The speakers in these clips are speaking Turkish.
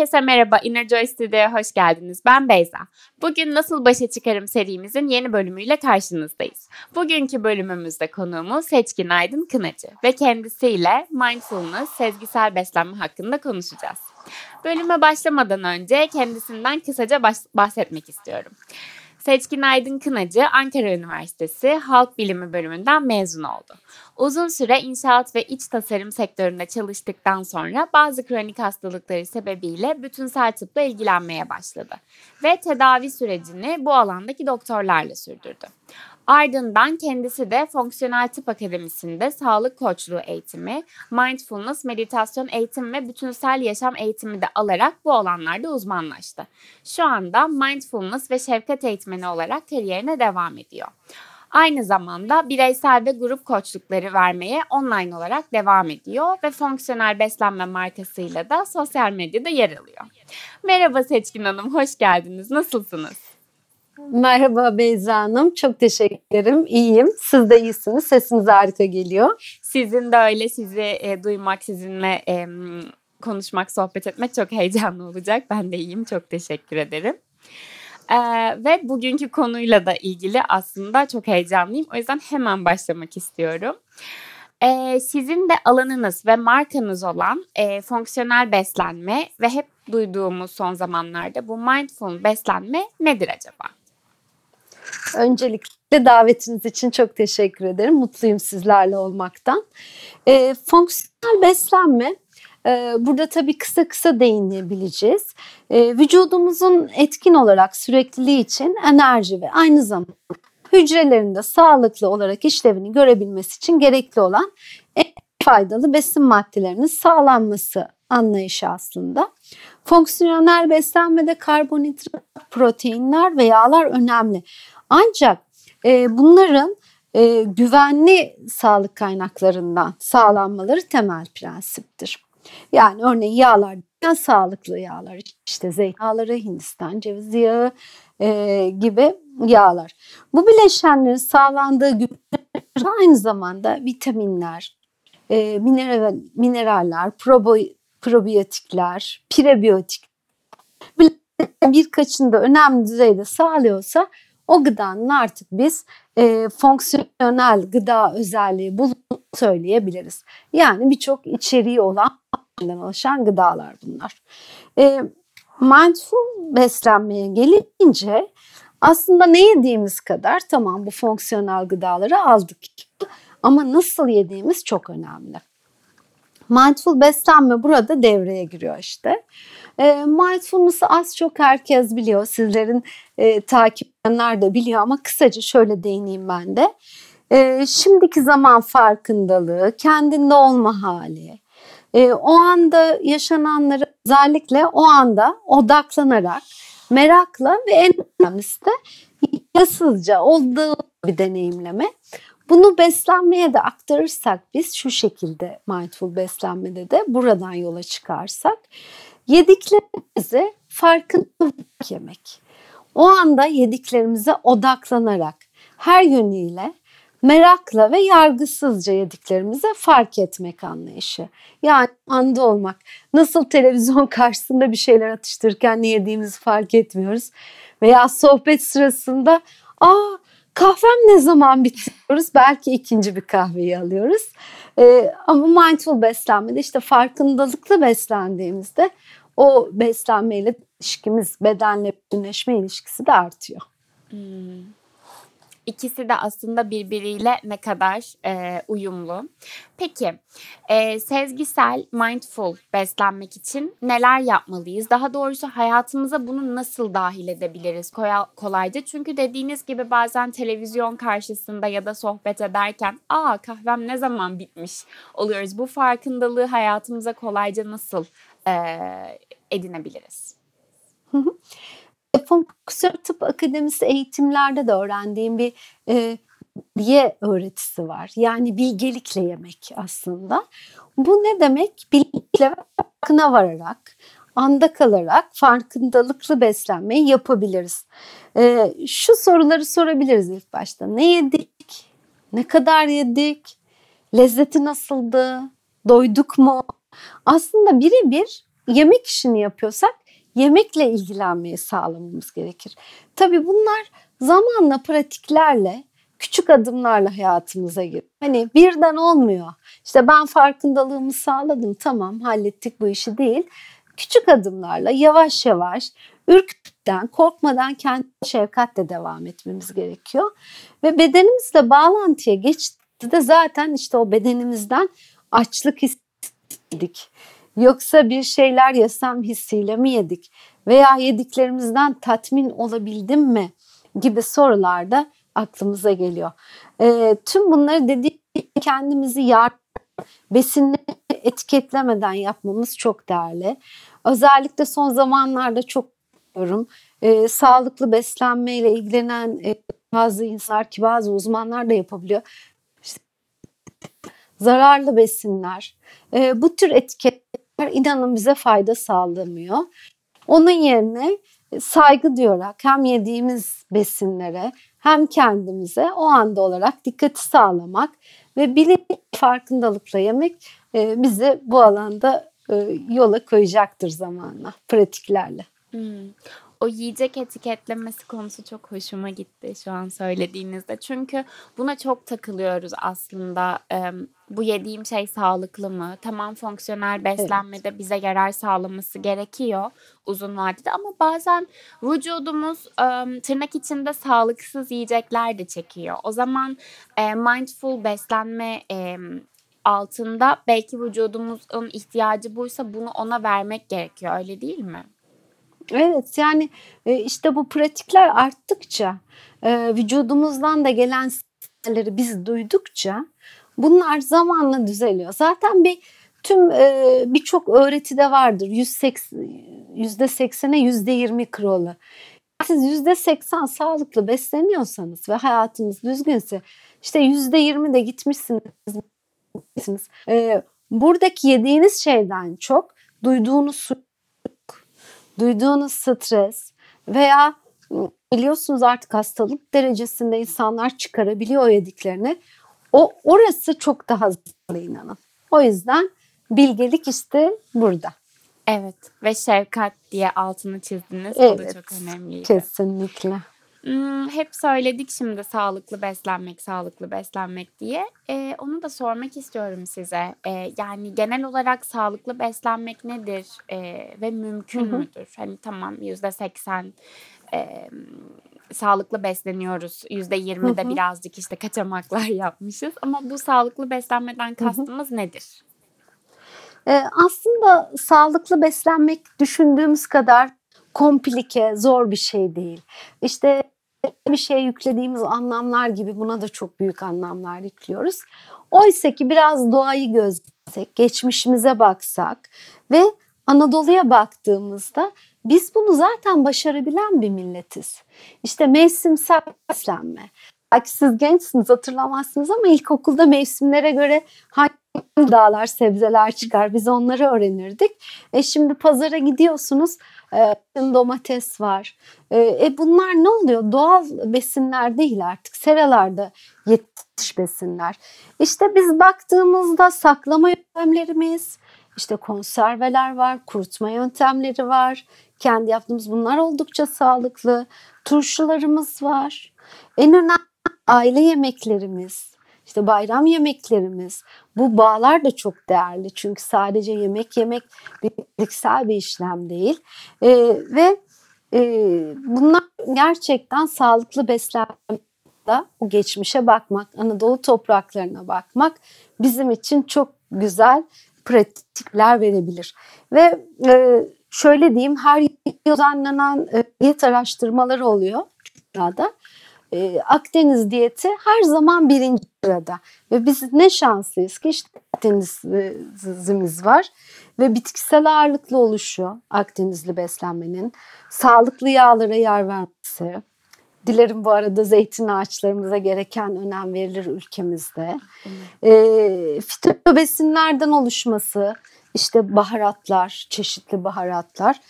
Herkese merhaba, Inner Joy Studio'ya hoş geldiniz. Ben Beyza. Bugün Nasıl Başa Çıkarım serimizin yeni bölümüyle karşınızdayız. Bugünkü bölümümüzde konuğumuz Seçkin Aydın Kınacı ve kendisiyle mindfulness, sezgisel beslenme hakkında konuşacağız. Bölüme başlamadan önce kendisinden kısaca bahsetmek istiyorum. Seçkin Aydın Kınacı Ankara Üniversitesi Halk Bilimi bölümünden mezun oldu. Uzun süre inşaat ve iç tasarım sektöründe çalıştıktan sonra bazı kronik hastalıkları sebebiyle bütünsel tıpla ilgilenmeye başladı ve tedavi sürecini bu alandaki doktorlarla sürdürdü. Ardından kendisi de Fonksiyonel Tıp Akademisi'nde sağlık koçluğu eğitimi, mindfulness, meditasyon eğitimi ve bütünsel yaşam eğitimi de alarak bu alanlarda uzmanlaştı. Şu anda mindfulness ve şefkat eğitmeni olarak kariyerine devam ediyor. Aynı zamanda bireysel ve grup koçlukları vermeye online olarak devam ediyor ve fonksiyonel beslenme markasıyla da sosyal medyada yer alıyor. Merhaba Seçkin Hanım, hoş geldiniz. Nasılsınız? Merhaba Beyza Hanım. Çok teşekkür ederim. İyiyim. Siz de iyisiniz. Sesiniz harika geliyor. Sizin de öyle. Sizi e, duymak, sizinle e, konuşmak, sohbet etmek çok heyecanlı olacak. Ben de iyiyim. Çok teşekkür ederim. Ee, ve bugünkü konuyla da ilgili aslında çok heyecanlıyım. O yüzden hemen başlamak istiyorum. Ee, sizin de alanınız ve markanız olan e, fonksiyonel beslenme ve hep duyduğumuz son zamanlarda bu mindful beslenme nedir acaba? Öncelikle davetiniz için çok teşekkür ederim. Mutluyum sizlerle olmaktan. E, fonksiyonel beslenme e, Burada tabii kısa kısa değinebileceğiz. E, vücudumuzun etkin olarak sürekliliği için enerji ve aynı zamanda hücrelerinde sağlıklı olarak işlevini görebilmesi için gerekli olan en faydalı besin maddelerinin sağlanması anlayışı aslında. Fonksiyonel beslenmede karbonhidrat, proteinler ve yağlar önemli. Ancak e, bunların e, güvenli sağlık kaynaklarından sağlanmaları temel prensiptir. Yani örneğin yağlar sağlıklı yağlar işte zeytinyağı, Hindistan cevizi yağı e, gibi yağlar. Bu bileşenlerin sağlandığı gübre aynı zamanda vitaminler, e, mineral, mineraller, probo, probiyotikler, prebiyotik birkaçını da önemli düzeyde sağlıyorsa o gıdanın artık biz e, fonksiyonel gıda özelliği bulunduğunu söyleyebiliriz. Yani birçok içeriği olan oluşan gıdalar bunlar. E, mindful beslenmeye gelince aslında ne yediğimiz kadar tamam bu fonksiyonel gıdaları aldık ama nasıl yediğimiz çok önemli. Mindful beslenme burada devreye giriyor işte. E, mindfulness'ı az çok herkes biliyor. Sizlerin e, takip edenler de biliyor ama kısaca şöyle değineyim ben de. E, şimdiki zaman farkındalığı, kendinde olma hali, e, o anda yaşananları özellikle o anda odaklanarak, merakla ve en önemlisi de yasızca olduğu bir deneyimleme. Bunu beslenmeye de aktarırsak biz şu şekilde mindful beslenmede de buradan yola çıkarsak yediklerimizi farkında yemek. O anda yediklerimize odaklanarak her yönüyle merakla ve yargısızca yediklerimize fark etmek anlayışı. Yani anda olmak. Nasıl televizyon karşısında bir şeyler atıştırırken ne yediğimizi fark etmiyoruz. Veya sohbet sırasında aa kahvem ne zaman bitiriyoruz? Belki ikinci bir kahveyi alıyoruz. Ee, ama mindful beslenmede işte farkındalıklı beslendiğimizde o beslenmeyle ilişkimiz, bedenle bütünleşme ilişkisi de artıyor. Hmm. İkisi de aslında birbiriyle ne kadar e, uyumlu. Peki e, sezgisel, mindful beslenmek için neler yapmalıyız? Daha doğrusu hayatımıza bunu nasıl dahil edebiliriz kolayca? Çünkü dediğiniz gibi bazen televizyon karşısında ya da sohbet ederken aa kahvem ne zaman bitmiş oluyoruz. Bu farkındalığı hayatımıza kolayca nasıl e, edinebiliriz? Fonksiyon Tıp Akademisi eğitimlerde de öğrendiğim bir e, diye öğretisi var. Yani bilgelikle yemek aslında. Bu ne demek? Bilgelikle farkına vararak, anda kalarak farkındalıklı beslenmeyi yapabiliriz. E, şu soruları sorabiliriz ilk başta. Ne yedik? Ne kadar yedik? Lezzeti nasıldı? Doyduk mu? Aslında birebir yemek işini yapıyorsak yemekle ilgilenmeyi sağlamamız gerekir. Tabii bunlar zamanla pratiklerle küçük adımlarla hayatımıza gir. Hani birden olmuyor. İşte ben farkındalığımı sağladım tamam hallettik bu işi değil. Küçük adımlarla yavaş yavaş ürkütten, korkmadan kendi şefkatle devam etmemiz gerekiyor. Ve bedenimizle bağlantıya geçti de zaten işte o bedenimizden açlık hissettik. Yoksa bir şeyler yesem hissiyle mi yedik? Veya yediklerimizden tatmin olabildim mi? Gibi sorularda aklımıza geliyor. E, tüm bunları dediğim kendimizi yar besinle etiketlemeden yapmamız çok değerli. Özellikle son zamanlarda çok diyorum. E, sağlıklı beslenmeyle ilgilenen e, bazı insanlar ki bazı uzmanlar da yapabiliyor. İşte, zararlı besinler. E, bu tür etiketler inanın bize fayda sağlamıyor. Onun yerine saygı diyorak hem yediğimiz besinlere hem kendimize o anda olarak dikkati sağlamak ve bilinç farkındalıkla yemek e, bizi bu alanda e, yola koyacaktır zamanla, pratiklerle. Hmm. O yiyecek etiketlemesi konusu çok hoşuma gitti şu an söylediğinizde. Çünkü buna çok takılıyoruz aslında. Ee, bu yediğim şey sağlıklı mı? Tamam fonksiyonel beslenmede evet. bize yarar sağlaması gerekiyor uzun vadede ama bazen vücudumuz e, tırnak içinde sağlıksız yiyecekler de çekiyor. O zaman e, mindful beslenme e, altında belki vücudumuzun ihtiyacı buysa bunu ona vermek gerekiyor öyle değil mi? Evet yani e, işte bu pratikler arttıkça e, vücudumuzdan da gelen sinyaleri biz duydukça bunlar zamanla düzeliyor. Zaten bir tüm e, birçok öğretide vardır yüzde seksene yüzde yirmi kralı. Siz yüzde seksen sağlıklı besleniyorsanız ve hayatınız düzgünse işte yüzde yirmi de gitmişsiniz. buradaki yediğiniz şeyden çok duyduğunuz duyduğunuz stres veya biliyorsunuz artık hastalık derecesinde insanlar çıkarabiliyor o yediklerini. O orası çok daha hızlı inanın. O yüzden bilgelik işte burada. Evet ve şefkat diye altını çizdiniz. Evet, o da çok önemliydi. Kesinlikle. Hmm, hep söyledik şimdi sağlıklı beslenmek, sağlıklı beslenmek diye. Ee, onu da sormak istiyorum size. Ee, yani genel olarak sağlıklı beslenmek nedir ee, ve mümkün Hı-hı. müdür? Hani tamam yüzde seksen sağlıklı besleniyoruz. Yüzde yirmi de birazcık işte kaçamaklar yapmışız. Ama bu sağlıklı beslenmeden kastımız Hı-hı. nedir? Ee, aslında sağlıklı beslenmek düşündüğümüz kadar komplike, zor bir şey değil. İşte bir şeye yüklediğimiz anlamlar gibi buna da çok büyük anlamlar yüklüyoruz. Oysa ki biraz doğayı gözlesek, geçmişimize baksak ve Anadolu'ya baktığımızda biz bunu zaten başarabilen bir milletiz. İşte mevsimsel beslenme. Belki siz gençsiniz hatırlamazsınız ama ilkokulda mevsimlere göre hangi dağlar, sebzeler çıkar biz onları öğrenirdik. E şimdi pazara gidiyorsunuz e, domates var. E, e, bunlar ne oluyor? Doğal besinler değil artık. Seralarda yetiş besinler. İşte biz baktığımızda saklama yöntemlerimiz, işte konserveler var, kurutma yöntemleri var. Kendi yaptığımız bunlar oldukça sağlıklı. Turşularımız var. En önemli aile yemeklerimiz, işte bayram yemeklerimiz. Bu bağlar da çok değerli. Çünkü sadece yemek yemek birliksel bir işlem değil. E, ve e, bunlar gerçekten sağlıklı beslenme o geçmişe bakmak, Anadolu topraklarına bakmak bizim için çok güzel pratikler verebilir. Ve e, şöyle diyeyim her yıl düzenlenen e, diyet araştırmaları oluyor dünyada. E, Akdeniz diyeti her zaman birinci sırada. Ve biz ne şanslıyız ki işte Akdenizimiz var ve bitkisel ağırlıklı oluşu Akdenizli beslenmenin, sağlıklı yağlara yer vermesi, Dilerim bu arada zeytin ağaçlarımıza gereken önem verilir ülkemizde. E, fitobesinlerden oluşması, işte baharatlar, çeşitli baharatlar.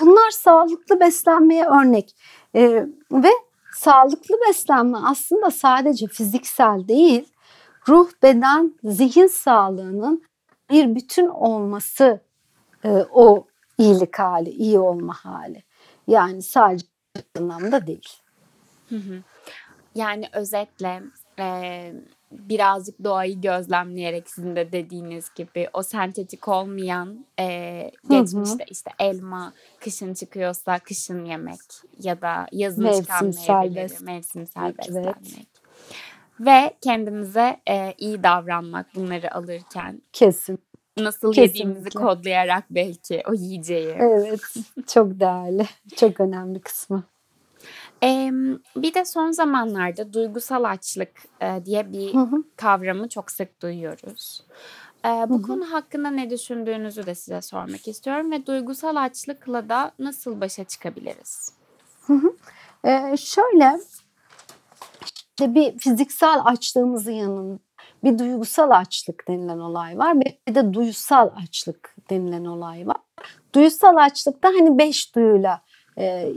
Bunlar sağlıklı beslenmeye örnek. E, ve sağlıklı beslenme aslında sadece fiziksel değil, ruh, beden, zihin sağlığının bir bütün olması e, o iyilik hali, iyi olma hali. Yani sadece anlamda değil. Hı hı. Yani özetle e, birazcık doğayı gözlemleyerek sizin de dediğiniz gibi o sentetik olmayan e, geçmişte işte elma kışın çıkıyorsa kışın yemek ya da yazın çıkan Mevsimsel meyveleri bes- mevsimsel Evet. beslenmek. Ve kendimize e, iyi davranmak bunları alırken Kesin. nasıl Kesinlikle. yediğimizi kodlayarak belki o yiyeceği. Evet. Çok değerli. Çok önemli kısmı. Ee, bir de son zamanlarda duygusal açlık e, diye bir Hı hı. kavramı çok sık duyuyoruz. Ee, bu Hı hı. konu hakkında ne düşündüğünüzü de size sormak istiyorum ve duygusal açlıkla da nasıl başa çıkabiliriz? Ee, şöyle işte bir fiziksel açlığımızın yanında bir duygusal açlık denilen olay var. Bir de duysal açlık denilen olay var. Duysal açlıkta hani beş duyuyla e,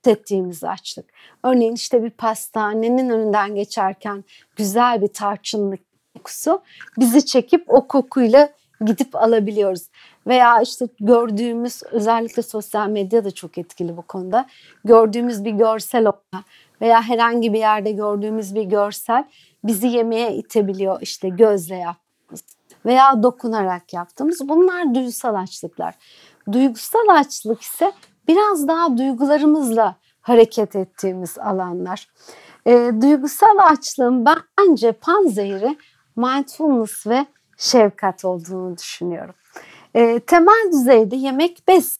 hissettiğimiz açlık. Örneğin işte bir pastanenin önünden geçerken güzel bir tarçınlı kokusu bizi çekip o kokuyla gidip alabiliyoruz. Veya işte gördüğümüz özellikle sosyal medya da çok etkili bu konuda. Gördüğümüz bir görsel olma veya herhangi bir yerde gördüğümüz bir görsel bizi yemeğe itebiliyor işte gözle yaptığımız veya dokunarak yaptığımız. Bunlar duygusal açlıklar. Duygusal açlık ise biraz daha duygularımızla hareket ettiğimiz alanlar. E, duygusal açlığın bence panzehiri mindfulness ve şefkat olduğunu düşünüyorum. E, temel düzeyde yemek bes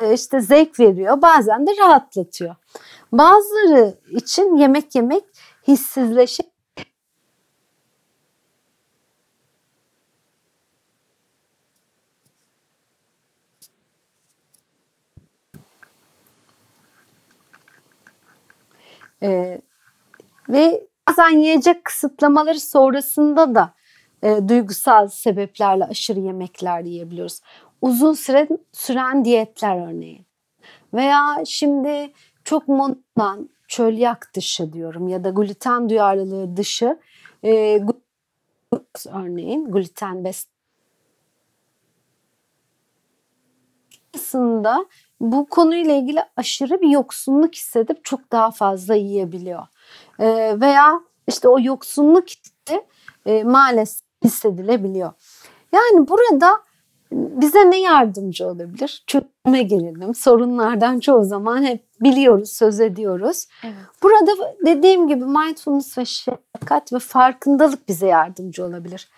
e, işte zevk veriyor bazen de rahatlatıyor. Bazıları için yemek yemek hissizleşip e, ve bazen yiyecek kısıtlamaları sonrasında da e, duygusal sebeplerle aşırı yemekler yiyebiliyoruz. Uzun süre süren diyetler örneğin. Veya şimdi çok modadan çölyak dışı diyorum ya da gluten duyarlılığı dışı e, örneğin gluten bes aslında bu konuyla ilgili aşırı bir yoksunluk hissedip çok daha fazla yiyebiliyor. E, veya işte o yoksunluk hissi e, maalesef hissedilebiliyor. Yani burada bize ne yardımcı olabilir? Çözüme gelelim. Sorunlardan çoğu zaman hep biliyoruz, söz ediyoruz. Evet. Burada dediğim gibi mindfulness ve şefkat ve farkındalık bize yardımcı olabilir.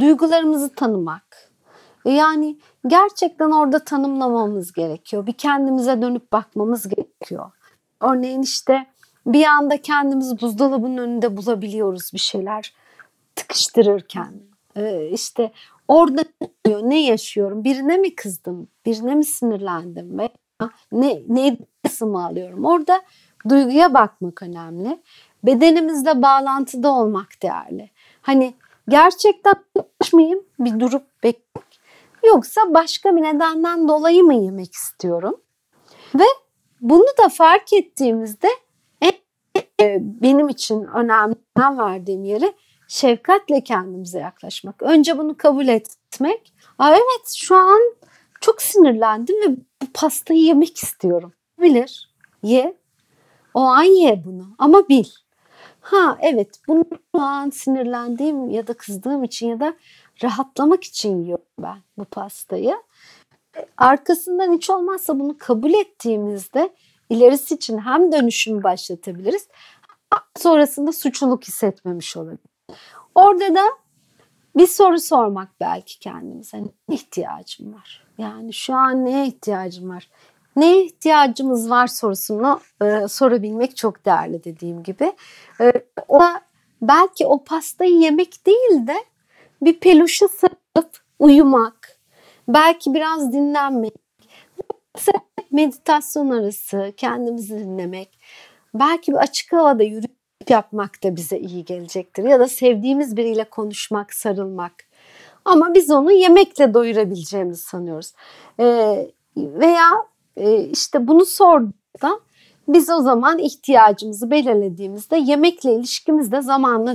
Duygularımızı tanımak. Yani gerçekten orada tanımlamamız gerekiyor. Bir kendimize dönüp bakmamız gerekiyor. Örneğin işte bir anda kendimizi buzdolabının önünde bulabiliyoruz bir şeyler tıkıştırırken. Ee, işte orada ne yaşıyorum? Birine mi kızdım? Birine mi sinirlendim? Veya ne, ne mı alıyorum? Orada duyguya bakmak önemli. Bedenimizle bağlantıda olmak değerli. Hani gerçekten mıyım? Bir durup beklemek. Yoksa başka bir nedenden dolayı mı yemek istiyorum? Ve bunu da fark ettiğimizde e, benim için önemli verdiğim yeri şefkatle kendimize yaklaşmak. Önce bunu kabul etmek. Aa, evet şu an çok sinirlendim ve bu pastayı yemek istiyorum. Bilir. Ye. O an ye bunu ama bil. Ha evet bunu an sinirlendiğim ya da kızdığım için ya da rahatlamak için yiyorum ben bu pastayı. Arkasından hiç olmazsa bunu kabul ettiğimizde ilerisi için hem dönüşümü başlatabiliriz sonrasında suçluluk hissetmemiş olabiliriz. Orada da bir soru sormak belki kendimize. Ne ihtiyacım var? Yani şu an neye ihtiyacım var? Neye ihtiyacımız var sorusunu e, sorabilmek çok değerli dediğim gibi. E, o belki o pastayı yemek değil de bir peluşa sarılıp uyumak, belki biraz dinlenmek, meditasyon arası kendimizi dinlemek, belki bir açık havada yürüyüp yapmak da bize iyi gelecektir. Ya da sevdiğimiz biriyle konuşmak, sarılmak. Ama biz onu yemekle doyurabileceğimizi sanıyoruz. Ee, veya e, işte bunu sorduğunda biz o zaman ihtiyacımızı belirlediğimizde yemekle ilişkimiz de zamanla.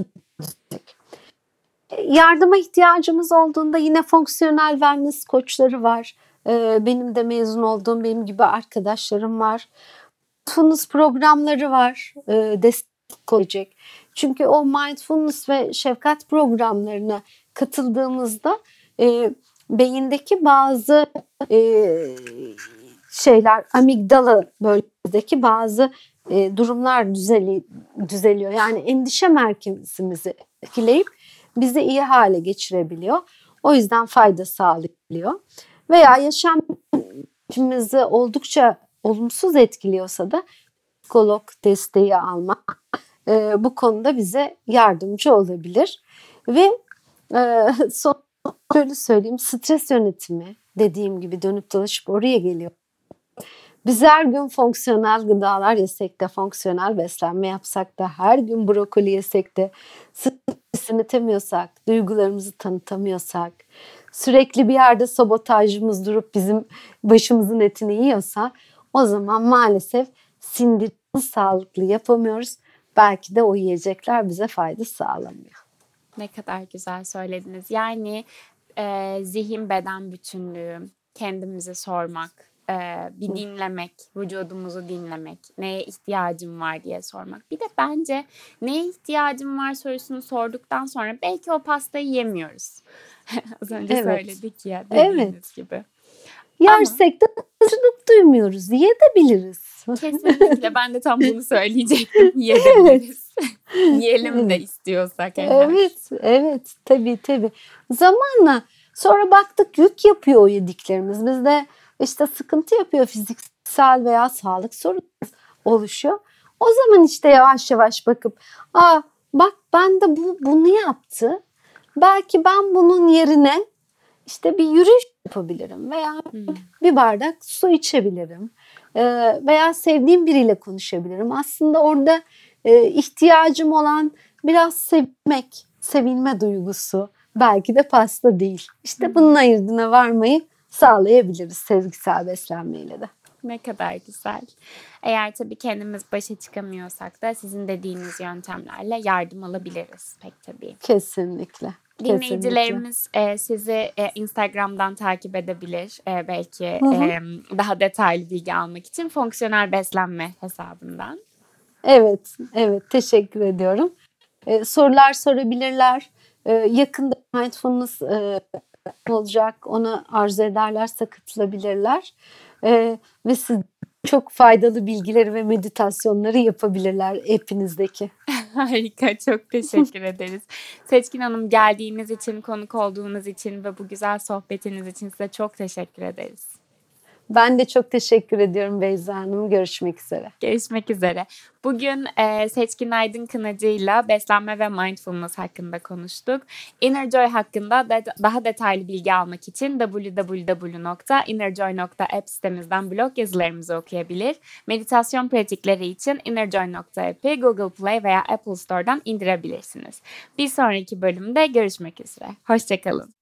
Yardıma ihtiyacımız olduğunda yine fonksiyonel wellness koçları var. Ee, benim de mezun olduğum benim gibi arkadaşlarım var. Mindfulness programları var. E, destek olacak. Çünkü o mindfulness ve şefkat programlarına katıldığımızda e, beyindeki bazı e, şeyler amigdala bölgedeki bazı durumlar düzeli, düzeliyor. Yani endişe merkezimizi etkileyip bizi iyi hale geçirebiliyor. O yüzden fayda sağlıyor. Veya yaşam biçimimizi oldukça olumsuz etkiliyorsa da psikolog desteği almak e, bu konuda bize yardımcı olabilir. Ve e, son şöyle söyleyeyim stres yönetimi dediğim gibi dönüp dolaşıp oraya geliyor. Biz her gün fonksiyonel gıdalar yesek de fonksiyonel beslenme yapsak da her gün brokoli yesek de stres yönetemiyorsak, duygularımızı tanıtamıyorsak, sürekli bir yerde sabotajımız durup bizim başımızın etini yiyorsa o zaman maalesef sindirimi sağlıklı yapamıyoruz. Belki de o yiyecekler bize fayda sağlamıyor. Ne kadar güzel söylediniz. Yani e, zihin beden bütünlüğü, kendimize sormak, e, bir dinlemek, vücudumuzu dinlemek, neye ihtiyacım var diye sormak. Bir de bence neye ihtiyacım var sorusunu sorduktan sonra belki o pastayı yemiyoruz. Az önce evet. söyledik ya dediğiniz evet. gibi. Yersek de acılık duymuyoruz. Yiyebiliriz. Kesinlikle ben de tam bunu söyleyecektim. Yiyebiliriz. Yiyelim de istiyorsak eğer. Evet, evet. Tabii tabii. Zamanla sonra baktık yük yapıyor o yediklerimiz. Bizde işte sıkıntı yapıyor fiziksel veya sağlık sorunu oluşuyor. O zaman işte yavaş yavaş bakıp aa bak ben de bu bunu yaptı. Belki ben bunun yerine işte bir yürüyüş yapabilirim veya hmm. bir bardak su içebilirim ee, veya sevdiğim biriyle konuşabilirim. Aslında orada e, ihtiyacım olan biraz sevmek, sevilme duygusu belki de pasta değil. İşte hmm. bunun ayırdığına varmayı sağlayabiliriz sezgisel beslenmeyle de. Ne kadar güzel. Eğer tabii kendimiz başa çıkamıyorsak da sizin dediğiniz yöntemlerle yardım alabiliriz pek tabii. Kesinlikle. Dinleyicilerimiz e, sizi e, Instagram'dan takip edebilir. E, belki E, daha detaylı bilgi almak için fonksiyonel beslenme hesabından. Evet, evet teşekkür ediyorum. E, sorular sorabilirler. E, yakında mindfulness e, olacak. Onu arzu ederlerse katılabilirler. E, ve siz çok faydalı bilgileri ve meditasyonları yapabilirler hepinizdeki. Harika, çok teşekkür ederiz. Seçkin Hanım geldiğiniz için, konuk olduğunuz için ve bu güzel sohbetiniz için size çok teşekkür ederiz. Ben de çok teşekkür ediyorum Beyza Hanım. Görüşmek üzere. Görüşmek üzere. Bugün e, Seçkin Aydın Kınacı ile beslenme ve mindfulness hakkında konuştuk. Inner Joy hakkında de, daha detaylı bilgi almak için www.innerjoy.app sitemizden blog yazılarımızı okuyabilir. Meditasyon pratikleri için innerjoy.app'i Google Play veya Apple Store'dan indirebilirsiniz. Bir sonraki bölümde görüşmek üzere. Hoşçakalın.